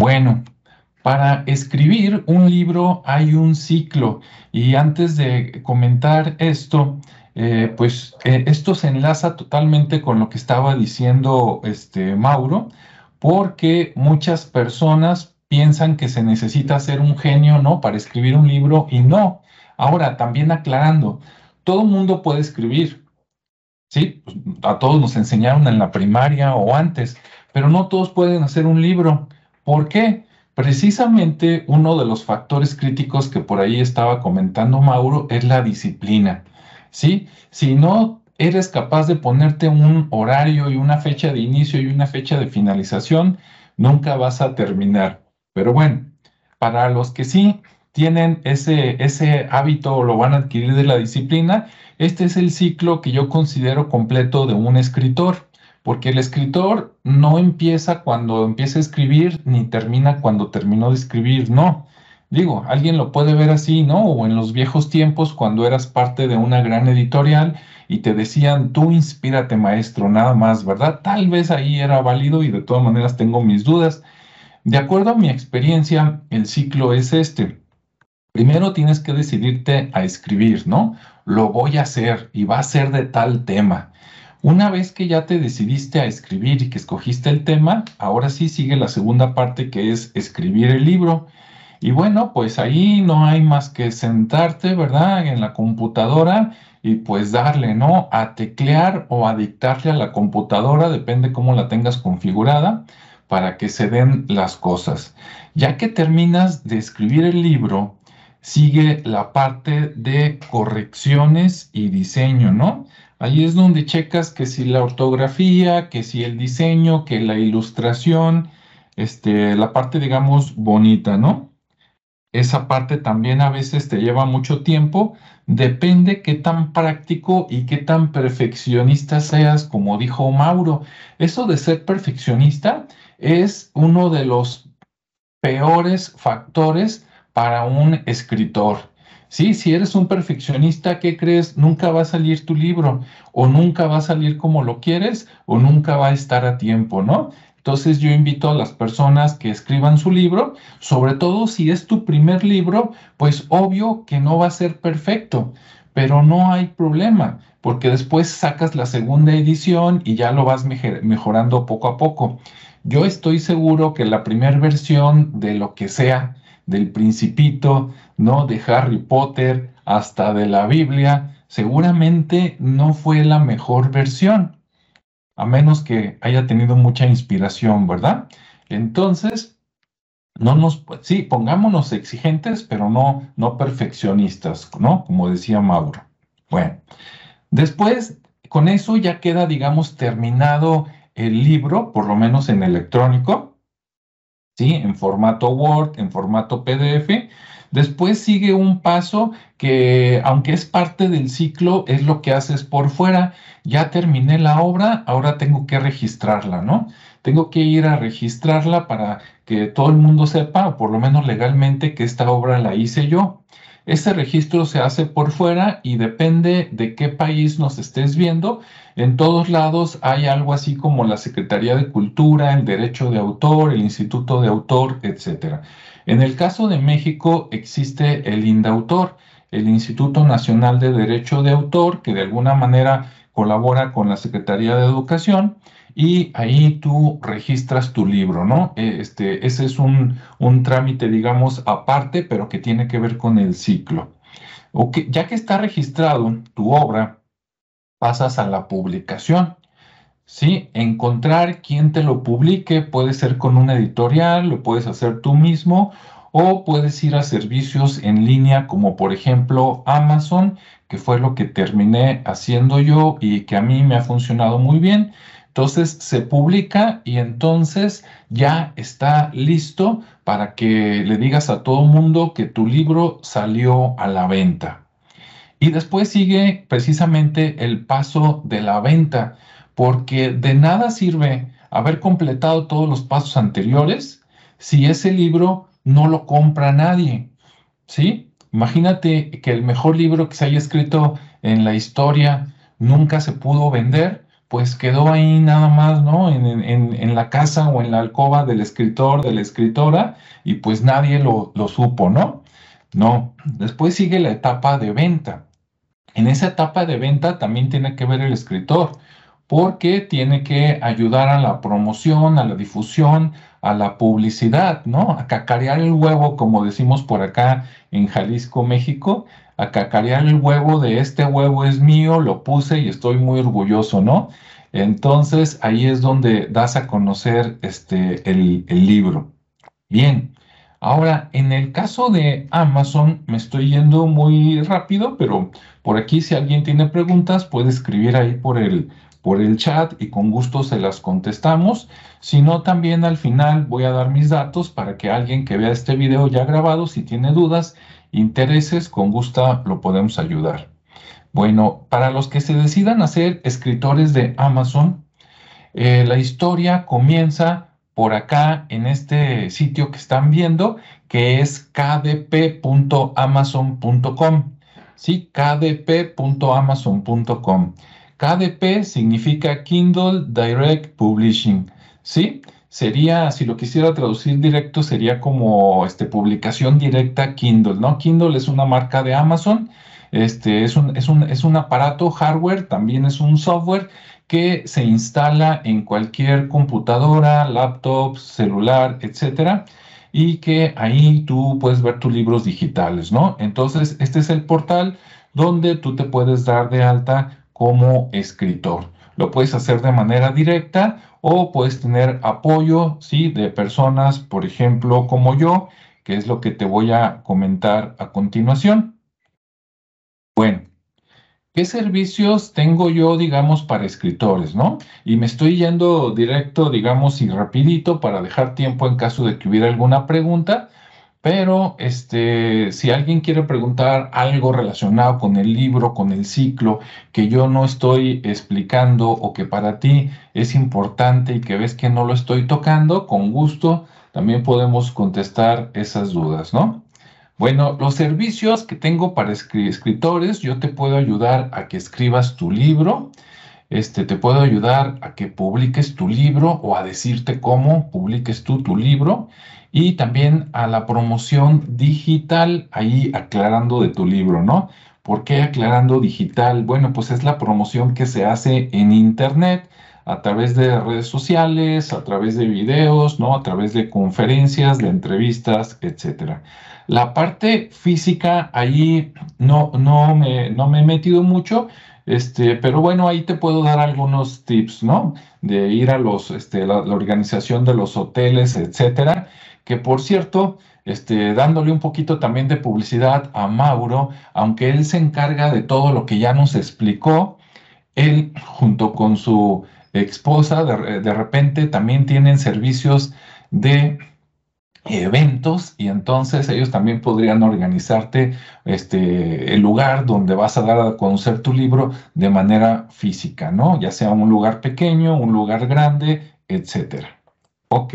Bueno, para escribir un libro hay un ciclo y antes de comentar esto, eh, pues eh, esto se enlaza totalmente con lo que estaba diciendo este Mauro, porque muchas personas piensan que se necesita ser un genio, ¿no? Para escribir un libro y no. Ahora, también aclarando, todo mundo puede escribir, ¿sí? Pues, a todos nos enseñaron en la primaria o antes, pero no todos pueden hacer un libro. ¿Por qué? Precisamente uno de los factores críticos que por ahí estaba comentando Mauro es la disciplina, ¿sí? Si no eres capaz de ponerte un horario y una fecha de inicio y una fecha de finalización, nunca vas a terminar. Pero bueno, para los que sí tienen ese, ese hábito o lo van a adquirir de la disciplina, este es el ciclo que yo considero completo de un escritor, porque el escritor no empieza cuando empieza a escribir ni termina cuando terminó de escribir, no. Digo, alguien lo puede ver así, ¿no? O en los viejos tiempos cuando eras parte de una gran editorial y te decían, tú inspírate maestro, nada más, ¿verdad? Tal vez ahí era válido y de todas maneras tengo mis dudas. De acuerdo a mi experiencia, el ciclo es este. Primero tienes que decidirte a escribir, ¿no? Lo voy a hacer y va a ser de tal tema. Una vez que ya te decidiste a escribir y que escogiste el tema, ahora sí sigue la segunda parte que es escribir el libro. Y bueno, pues ahí no hay más que sentarte, ¿verdad? En la computadora y pues darle, ¿no? A teclear o a dictarle a la computadora, depende cómo la tengas configurada, para que se den las cosas. Ya que terminas de escribir el libro, sigue la parte de correcciones y diseño, ¿no? Ahí es donde checas que si la ortografía, que si el diseño, que la ilustración, este, la parte, digamos, bonita, ¿no? Esa parte también a veces te lleva mucho tiempo. Depende qué tan práctico y qué tan perfeccionista seas, como dijo Mauro. Eso de ser perfeccionista es uno de los peores factores para un escritor. Sí, si eres un perfeccionista, ¿qué crees? Nunca va a salir tu libro, o nunca va a salir como lo quieres, o nunca va a estar a tiempo, ¿no? Entonces yo invito a las personas que escriban su libro, sobre todo si es tu primer libro, pues obvio que no va a ser perfecto, pero no hay problema, porque después sacas la segunda edición y ya lo vas mejorando poco a poco. Yo estoy seguro que la primera versión de lo que sea, del principito, ¿no? De Harry Potter hasta de la Biblia, seguramente no fue la mejor versión, a menos que haya tenido mucha inspiración, ¿verdad? Entonces, no nos, sí, pongámonos exigentes, pero no, no perfeccionistas, ¿no? Como decía Mauro. Bueno, después, con eso ya queda, digamos, terminado el libro, por lo menos en electrónico. ¿Sí? En formato Word, en formato PDF. Después sigue un paso que, aunque es parte del ciclo, es lo que haces por fuera. Ya terminé la obra, ahora tengo que registrarla, ¿no? Tengo que ir a registrarla para que todo el mundo sepa, o por lo menos legalmente, que esta obra la hice yo. Ese registro se hace por fuera y depende de qué país nos estés viendo. En todos lados hay algo así como la Secretaría de Cultura, el Derecho de Autor, el Instituto de Autor, etc. En el caso de México existe el INDAUTOR, el Instituto Nacional de Derecho de Autor, que de alguna manera colabora con la Secretaría de Educación y ahí tú registras tu libro, ¿no? Eh, este, ese es un, trámite, digamos, aparte, pero que tiene que ver con el ciclo. ya que está registrado tu obra, pasas a la publicación. ¿sí? Encontrar quién te lo publique puede ser con una editorial, lo puedes hacer tú mismo o puedes ir a servicios en línea como por ejemplo Amazon, que fue lo que terminé haciendo yo y que a mí me ha funcionado muy bien. Entonces se publica y entonces ya está listo para que le digas a todo mundo que tu libro salió a la venta. Y después sigue precisamente el paso de la venta, porque de nada sirve haber completado todos los pasos anteriores si ese libro no lo compra nadie. ¿Sí? Imagínate que el mejor libro que se haya escrito en la historia nunca se pudo vender pues quedó ahí nada más, ¿no? En, la casa o en la alcoba del escritor, de la escritora, y pues nadie lo, lo supo, ¿no? No, después sigue la etapa de venta. En esa etapa de venta también tiene que ver el escritor, porque tiene que ayudar a la promoción, a la difusión, a la publicidad, ¿no? A cacarear el huevo, como decimos por acá en Jalisco, México, a cacarear el huevo de este huevo es mío, lo puse y estoy muy orgulloso, ¿no? Entonces ahí es donde das a conocer este, el, el libro. Bien, ahora en el caso de Amazon me estoy yendo muy rápido, pero por aquí si alguien tiene preguntas puede escribir ahí por el, por el chat y con gusto se las contestamos. Si no, también al final voy a dar mis datos para que alguien que vea este video ya grabado, si tiene dudas, intereses, con gusto lo podemos ayudar. Bueno, para los que se decidan a ser escritores de Amazon, eh, la historia comienza por acá en este sitio que están viendo, que es kdp.amazon.com. Sí, kdp.amazon.com. KDP significa Kindle Direct Publishing. ¿Sí? sería, si lo quisiera traducir directo, sería como este, publicación directa Kindle, ¿no? Kindle es una marca de Amazon, este, es, un, es, un, es un aparato hardware, también es un software que se instala en cualquier computadora, laptop, celular, etcétera, y que ahí tú puedes ver tus libros digitales, ¿no? Entonces, este es el portal donde tú te puedes dar de alta como escritor. Lo puedes hacer de manera directa o puedes tener apoyo, ¿sí? De personas, por ejemplo, como yo, que es lo que te voy a comentar a continuación. Bueno, ¿qué servicios tengo yo, digamos, para escritores, no? Y me estoy yendo directo, digamos, y rapidito para dejar tiempo en caso de que hubiera alguna pregunta. Pero este, si alguien quiere preguntar algo relacionado con el libro, con el ciclo, que yo no estoy explicando o que para ti es importante y que ves que no lo estoy tocando, con gusto también podemos contestar esas dudas, ¿no? Bueno, los servicios que tengo para escritores, yo te puedo ayudar a que escribas tu libro, este, te puedo ayudar a que publiques tu libro o a decirte cómo publiques tú tu libro y también a la promoción digital, ahí aclarando de tu libro, ¿no? ¿Por qué aclarando digital? Bueno, pues es la promoción que se hace en Internet a través de redes sociales, a través de videos, ¿no? A través de conferencias, de entrevistas, etcétera. La parte física, ahí no, no, me, no me he metido mucho, este, pero bueno, ahí te puedo dar algunos tips, ¿no? De ir a los, este, la, la organización de los hoteles, etcétera que por cierto, este, dándole un poquito también de publicidad a Mauro, aunque él se encarga de todo lo que ya nos explicó, él junto con su esposa de, repente también tienen servicios de eventos y entonces ellos también podrían organizarte este, el lugar donde vas a dar a conocer tu libro de manera física, ¿no? Ya sea un lugar pequeño, un lugar grande, etcétera. Ok.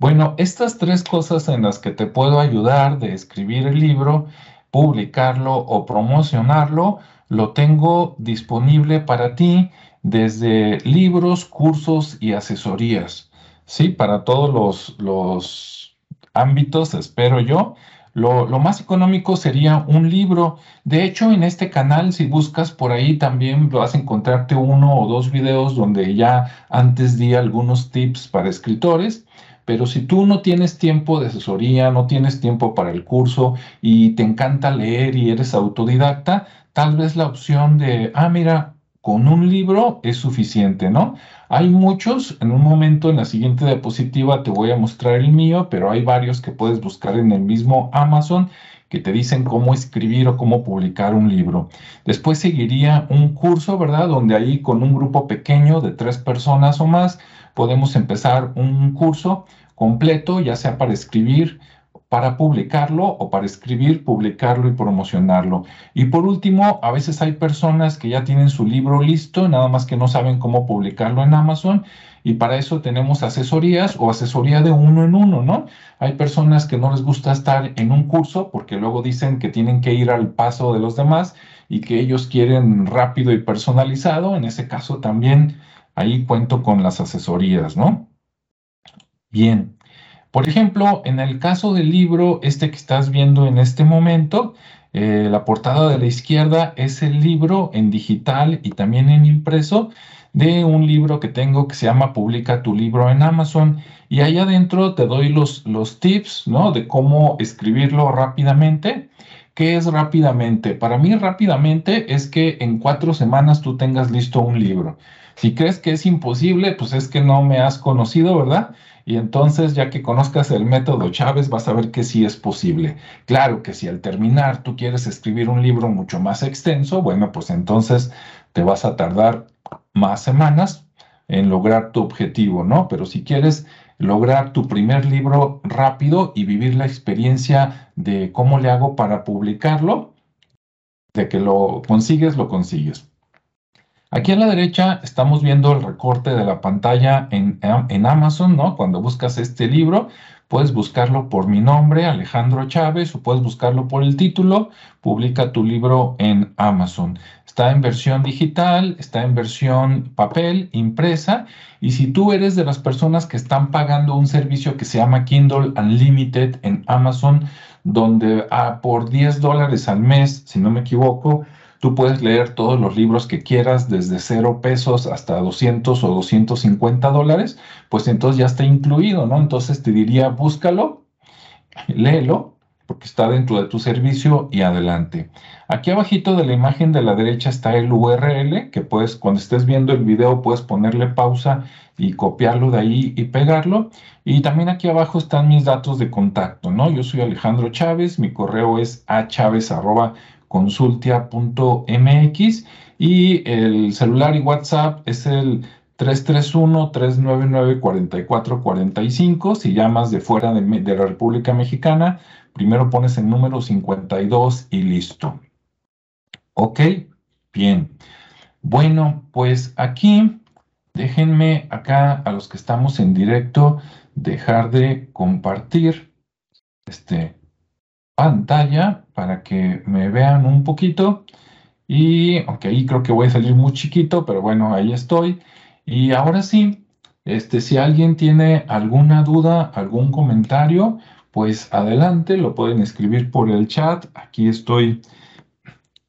Bueno, estas tres cosas en las que te puedo ayudar de escribir el libro, publicarlo o promocionarlo, lo tengo disponible para ti desde libros, cursos y asesorías. Sí, para todos los, los ámbitos, espero yo. Lo, lo, más económico sería un libro. De hecho, en este canal, si buscas por ahí, también vas a encontrarte uno o dos videos donde ya antes di algunos tips para escritores. Pero si tú no tienes tiempo de asesoría, no tienes tiempo para el curso y te encanta leer y eres autodidacta, tal vez la opción de, ah, mira, con un libro es suficiente, ¿no? Hay muchos, en un momento en la siguiente diapositiva te voy a mostrar el mío, pero hay varios que puedes buscar en el mismo Amazon que te dicen cómo escribir o cómo publicar un libro. Después seguiría un curso, ¿verdad? Donde ahí con un grupo pequeño de tres personas o más podemos empezar un curso completo, ya sea para escribir, para publicarlo o para escribir, publicarlo y promocionarlo. Y por último, a veces hay personas que ya tienen su libro listo, nada más que no saben cómo publicarlo en Amazon y para eso tenemos asesorías o asesoría de uno en uno, ¿no? Hay personas que no les gusta estar en un curso porque luego dicen que tienen que ir al paso de los demás y que ellos quieren rápido y personalizado. En ese caso también ahí cuento con las asesorías, ¿no? Bien. Por ejemplo, en el caso del libro, este que estás viendo en este momento, eh, la portada de la izquierda es el libro en digital y también en impreso de un libro que tengo que se llama Publica tu libro en Amazon. Y ahí adentro te doy los, los tips, ¿no? De cómo escribirlo rápidamente. ¿Qué es rápidamente? Para mí rápidamente es que en cuatro semanas tú tengas listo un libro. Si crees que es imposible, pues es que no me has conocido, ¿verdad? Y entonces, ya que conozcas el método Chávez, vas a ver que sí es posible. Claro que si al terminar tú quieres escribir un libro mucho más extenso, bueno, pues entonces te vas a tardar más semanas en lograr tu objetivo, ¿no? Pero si quieres lograr tu primer libro rápido y vivir la experiencia de cómo le hago para publicarlo, de que lo consigues, lo consigues. Aquí a la derecha estamos viendo el recorte de la pantalla en, en, Amazon, ¿no? Cuando buscas este libro, puedes buscarlo por mi nombre, Alejandro Chávez, o puedes buscarlo por el título, publica tu libro en Amazon. Está en versión digital, está en versión papel, impresa, y si tú eres de las personas que están pagando un servicio que se llama Kindle Unlimited en Amazon, donde ah, por 10 dólares al mes, si no me equivoco, Tú puedes leer todos los libros que quieras, desde 0 pesos hasta 200 o 250 dólares, pues entonces ya está incluido, ¿no? Entonces te diría, búscalo, léelo, porque está dentro de tu servicio y adelante. Aquí abajito de la imagen de la derecha está el URL, que puedes, cuando estés viendo el video, puedes ponerle pausa y copiarlo de ahí y pegarlo. Y también aquí abajo están mis datos de contacto, ¿no? Yo soy Alejandro Chávez, mi correo es achavez.com consultia.mx y el celular y WhatsApp es el 331-399-4445. Si llamas de fuera de, de, la República Mexicana, primero pones el número 52 y listo. Ok, bien. Bueno, pues aquí, déjenme acá a los que estamos en directo dejar de compartir este, pantalla para que me vean un poquito. Y aunque ahí creo que voy a salir muy chiquito, pero bueno, ahí estoy. Y ahora sí, este, si alguien tiene alguna duda, algún comentario, pues adelante, lo pueden escribir por el chat. Aquí estoy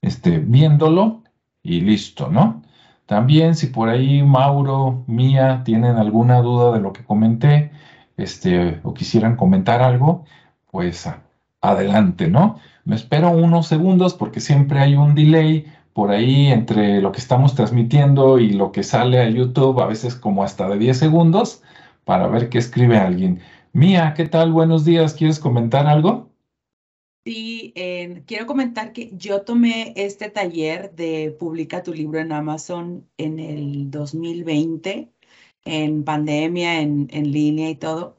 este, viéndolo y listo, ¿no? También si por ahí Mauro, Mía, tienen alguna duda de lo que comenté, este, o quisieran comentar algo, pues adelante, ¿no? Me espero unos segundos porque siempre hay un delay por ahí entre lo que estamos transmitiendo y lo que sale a YouTube, a veces como hasta de 10 segundos, para ver qué escribe alguien. Mía, ¿qué tal? Buenos días. ¿Quieres comentar algo? Sí, quiero comentar que yo tomé este taller de Publica tu libro en Amazon en el 2020, en pandemia, en, en línea y todo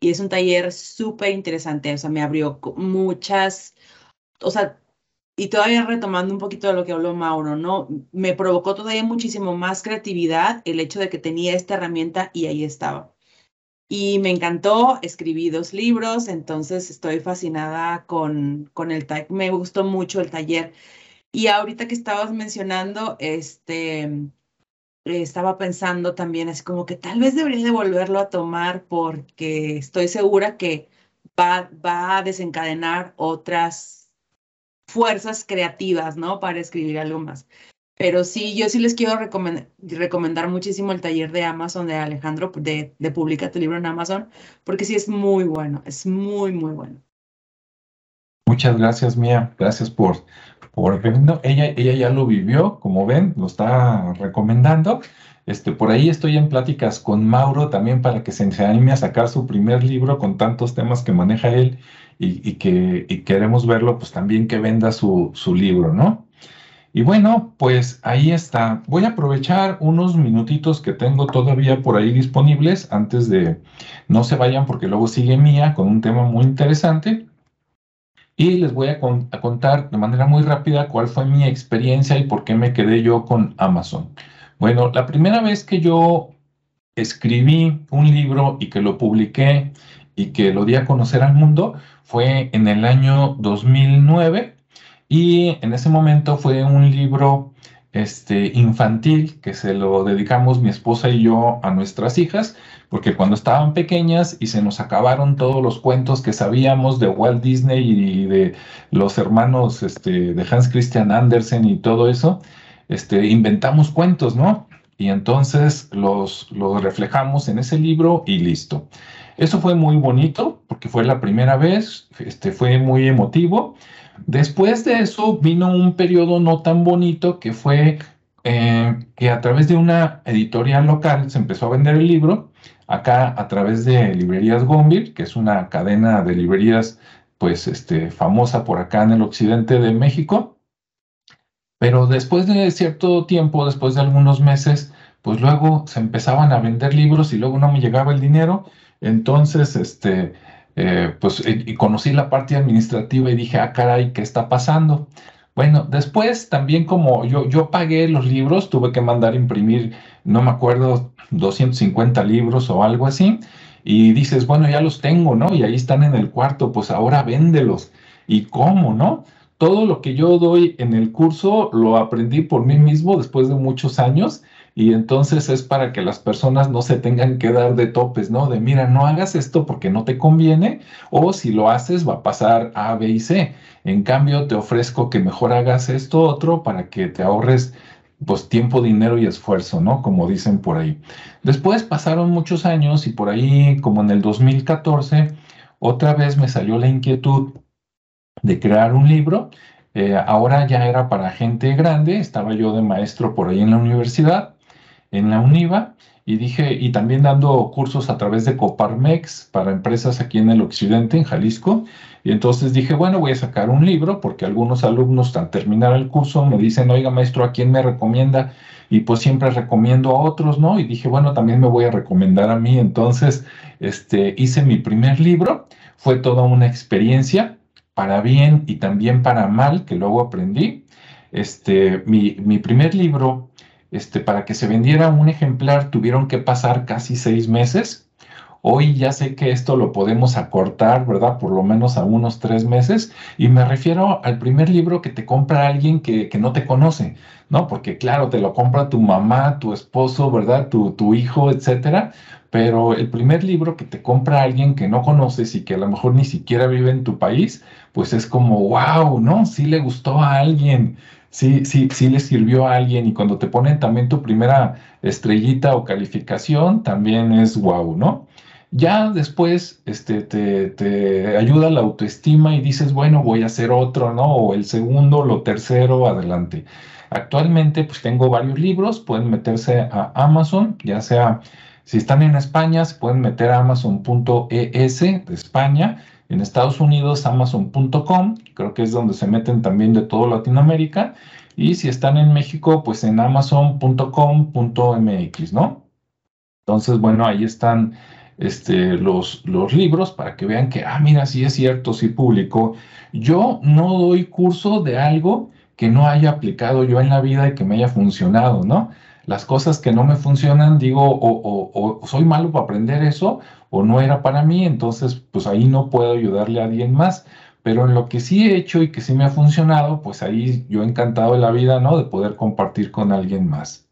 y es un taller súper interesante, o sea, me abrió muchas, o sea, y todavía retomando un poquito de lo que habló Mauro, ¿no? Me provocó todavía muchísimo más creatividad el hecho de que tenía esta herramienta y ahí estaba. Y me encantó, escribí dos libros, entonces estoy fascinada con, con el taller, me gustó mucho el taller. Y ahorita que estabas mencionando, este, estaba pensando también, es como que tal vez debería de volverlo a tomar porque estoy segura que va, va a desencadenar otras fuerzas creativas, ¿no? Para escribir algo más. Pero sí, yo sí les quiero recomendar muchísimo el taller de Amazon de Alejandro, de, de Publica tu libro en Amazon, porque sí es muy bueno, es muy, muy bueno. Muchas gracias, Mía. Gracias por, por ella, ella ya lo vivió, como ven, lo está recomendando. Este, por ahí estoy en pláticas con Mauro también para que se anime a sacar su primer libro con tantos temas que maneja él y, que queremos verlo, pues también que venda su, su libro, ¿no? Y bueno, pues ahí está. Voy a aprovechar unos minutitos que tengo todavía por ahí disponibles antes de no se vayan porque luego sigue Mía con un tema muy interesante. Y les voy a, contar de manera muy rápida cuál fue mi experiencia y por qué me quedé yo con Amazon. Bueno, la primera vez que yo escribí un libro y que lo publiqué y que lo di a conocer al mundo fue en el año 2009 y en ese momento fue un libro este, infantil que se lo dedicamos mi esposa y yo a nuestras hijas, porque cuando estaban pequeñas y se nos acabaron todos los cuentos que sabíamos de Walt Disney y de los hermanos este, de Hans Christian Andersen y todo eso, este, inventamos cuentos, ¿no? Y entonces los, los reflejamos en ese libro y listo. Eso fue muy bonito porque fue la primera vez, este, fue muy emotivo. Después de eso vino un periodo no tan bonito que fue eh, que a través de una editorial local se empezó a vender el libro, acá a través de Librerías Gonville, que es una cadena de librerías pues este, famosa por acá en el occidente de México. Pero después de cierto tiempo, después de algunos meses, pues luego se empezaban a vender libros y luego no me llegaba el dinero. Entonces, este, eh, pues y conocí la parte administrativa y dije, ah, caray, ¿qué está pasando? Bueno, después también como yo, yo pagué los libros, tuve que mandar imprimir, no me acuerdo, 250 libros o algo así, y dices, bueno, ya los tengo, ¿no? Y ahí están en el cuarto, pues ahora véndelos. ¿Y cómo, no? Todo lo que yo doy en el curso lo aprendí por mí mismo después de muchos años y entonces es para que las personas no se tengan que dar de topes, ¿no? De mira, no hagas esto porque no te conviene, o si lo haces va a pasar A, B y C. En cambio, te ofrezco que mejor hagas esto otro para que te ahorres pues tiempo, dinero y esfuerzo, ¿no? Como dicen por ahí. Después pasaron muchos años y por ahí, como en el 2014, otra vez me salió la inquietud de crear un libro. Eh, ahora ya era para gente grande, estaba yo de maestro por ahí en la universidad en la UNIVA y dije, y también dando cursos a través de Coparmex para empresas aquí en el occidente, en Jalisco. Y entonces dije, bueno, voy a sacar un libro porque algunos alumnos al terminar el curso me dicen, oiga maestro, ¿a quién me recomienda? Y pues siempre recomiendo a otros, ¿no? Y dije, bueno, también me voy a recomendar a mí. Entonces, este, hice mi primer libro. Fue toda una experiencia para bien y también para mal, que luego aprendí. Este, mi, mi primer libro este, para que se vendiera un ejemplar tuvieron que pasar casi seis meses. Hoy ya sé que esto lo podemos acortar, ¿verdad? Por lo menos a unos tres meses. Y me refiero al primer libro que te compra alguien que, no te conoce, ¿no? Porque claro, te lo compra tu mamá, tu esposo, ¿verdad? Tu, tu hijo, etcétera. Pero el primer libro que te compra alguien que no conoces y que a lo mejor ni siquiera vive en tu país, pues es como, wow, ¿no? Sí le gustó a alguien sí, sí, sí le sirvió a alguien y cuando te ponen también tu primera estrellita o calificación, también es wow, ¿no? Ya después este, te, te, ayuda la autoestima y dices, bueno, voy a hacer otro, ¿no? O el segundo, lo tercero, adelante. Actualmente, pues tengo varios libros, pueden meterse a Amazon, ya sea, si están en España, se pueden meter a amazon.es de España en Estados Unidos, amazon.com, creo que es donde se meten también de todo Latinoamérica. Y si están en México, pues en amazon.com.mx, ¿no? Entonces, bueno, ahí están este, los, los libros para que vean que, ah, mira, sí es cierto, sí publicó. Yo no doy curso de algo que no haya aplicado yo en la vida y que me haya funcionado, ¿no? Las cosas que no me funcionan, digo, o, o soy malo para aprender eso, o no era para mí, entonces pues ahí no puedo ayudarle a alguien más. Pero en lo que sí he hecho y que sí me ha funcionado, pues ahí yo he encantado de la vida, ¿no? De poder compartir con alguien más.